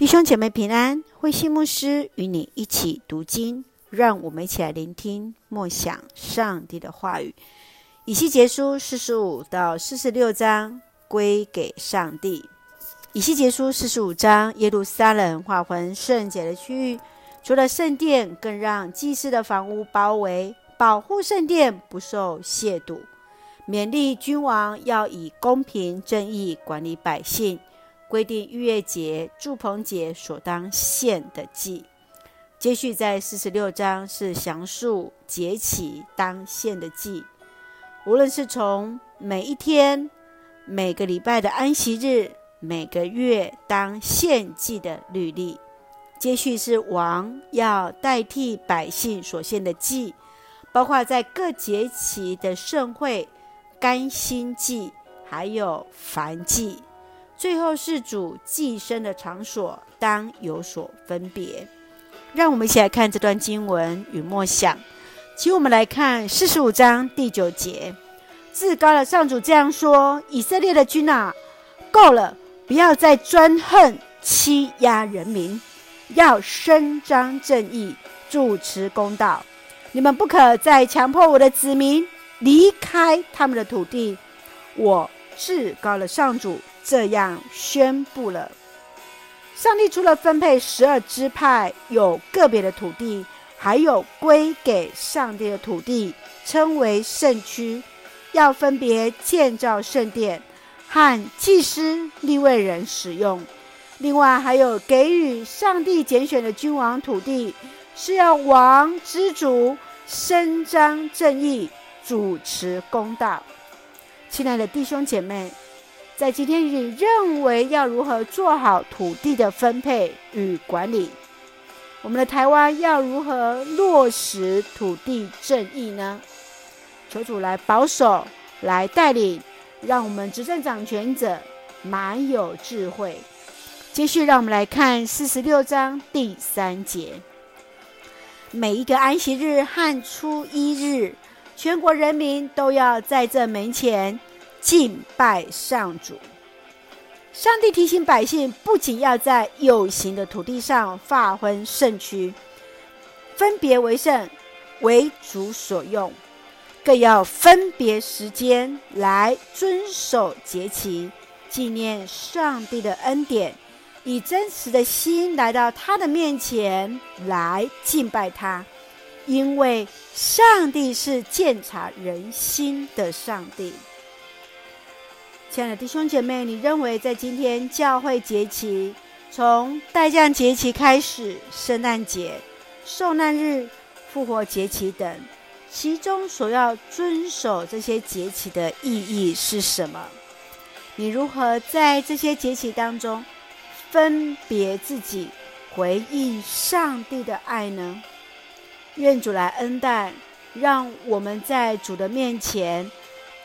弟兄姐妹平安，慧馨牧师与你一起读经，让我们一起来聆听默想上帝的话语。以西结书四十五到四十六章归给上帝。以西结书四十五章，耶路撒冷划分圣洁的区域，除了圣殿，更让祭司的房屋包围，保护圣殿不受亵渎。勉励君王要以公平正义管理百姓。规定逾越节、祝棚节所当献的祭。接续在四十六章是详述节期当献的祭，无论是从每一天、每个礼拜的安息日、每个月当献祭的律例。接续是王要代替百姓所献的祭，包括在各节期的盛会、甘心祭，还有燔祭。最后是主寄生的场所，当有所分别。让我们一起来看这段经文与默想。请我们来看四十五章第九节：至高的上主这样说：“以色列的君啊，够了！不要再专横欺压人民，要伸张正义，主持公道。你们不可再强迫我的子民离开他们的土地。我至高的上主。”这样宣布了：上帝除了分配十二支派有个别的土地，还有归给上帝的土地，称为圣区，要分别建造圣殿和祭司立位人使用。另外，还有给予上帝拣选的君王土地，是要王之主伸张正义，主持公道。亲爱的弟兄姐妹。在今天，你认为要如何做好土地的分配与管理？我们的台湾要如何落实土地正义呢？求主来保守，来带领，让我们执政掌权者满有智慧。继续，让我们来看四十六章第三节：每一个安息日和初一日，全国人民都要在这门前。敬拜上主，上帝提醒百姓，不仅要在有形的土地上划分圣区，分别为圣，为主所用，更要分别时间来遵守节期，纪念上帝的恩典，以真实的心来到他的面前来敬拜他，因为上帝是鉴察人心的上帝。亲爱的弟兄姐妹，你认为在今天教会节期，从待降节期开始，圣诞节、受难日、复活节期等，其中所要遵守这些节期的意义是什么？你如何在这些节期当中分别自己，回应上帝的爱呢？愿主来恩待，让我们在主的面前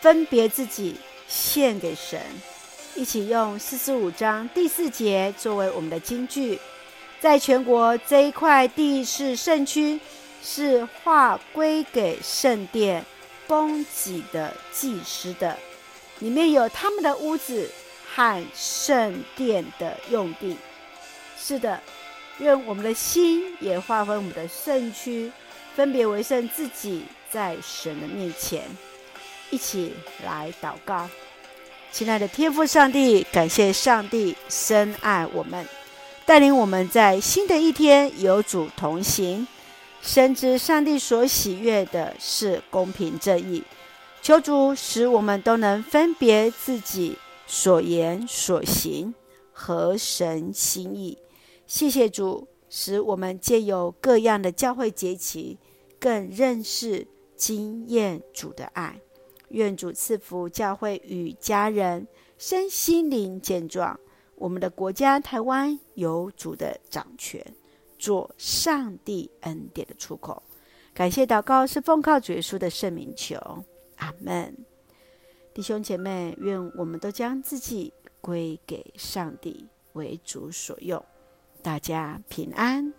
分别自己。献给神，一起用四十五章第四节作为我们的金句。在全国这一块地是圣区，是划归给圣殿供给的祭司的，里面有他们的屋子和圣殿的用地。是的，愿我们的心也划分我们的圣区，分别为圣自己，在神的面前。一起来祷告，亲爱的天父上帝，感谢上帝深爱我们，带领我们在新的一天有主同行，深知上帝所喜悦的是公平正义。求主使我们都能分别自己所言所行合神心意。谢谢主，使我们借由各样的教会节期，更认识经验主的爱。愿主赐福教会与家人身心灵健壮。我们的国家台湾有主的掌权，做上帝恩典的出口。感谢祷告是奉靠主耶稣的圣名求，阿门。弟兄姐妹，愿我们都将自己归给上帝，为主所用。大家平安。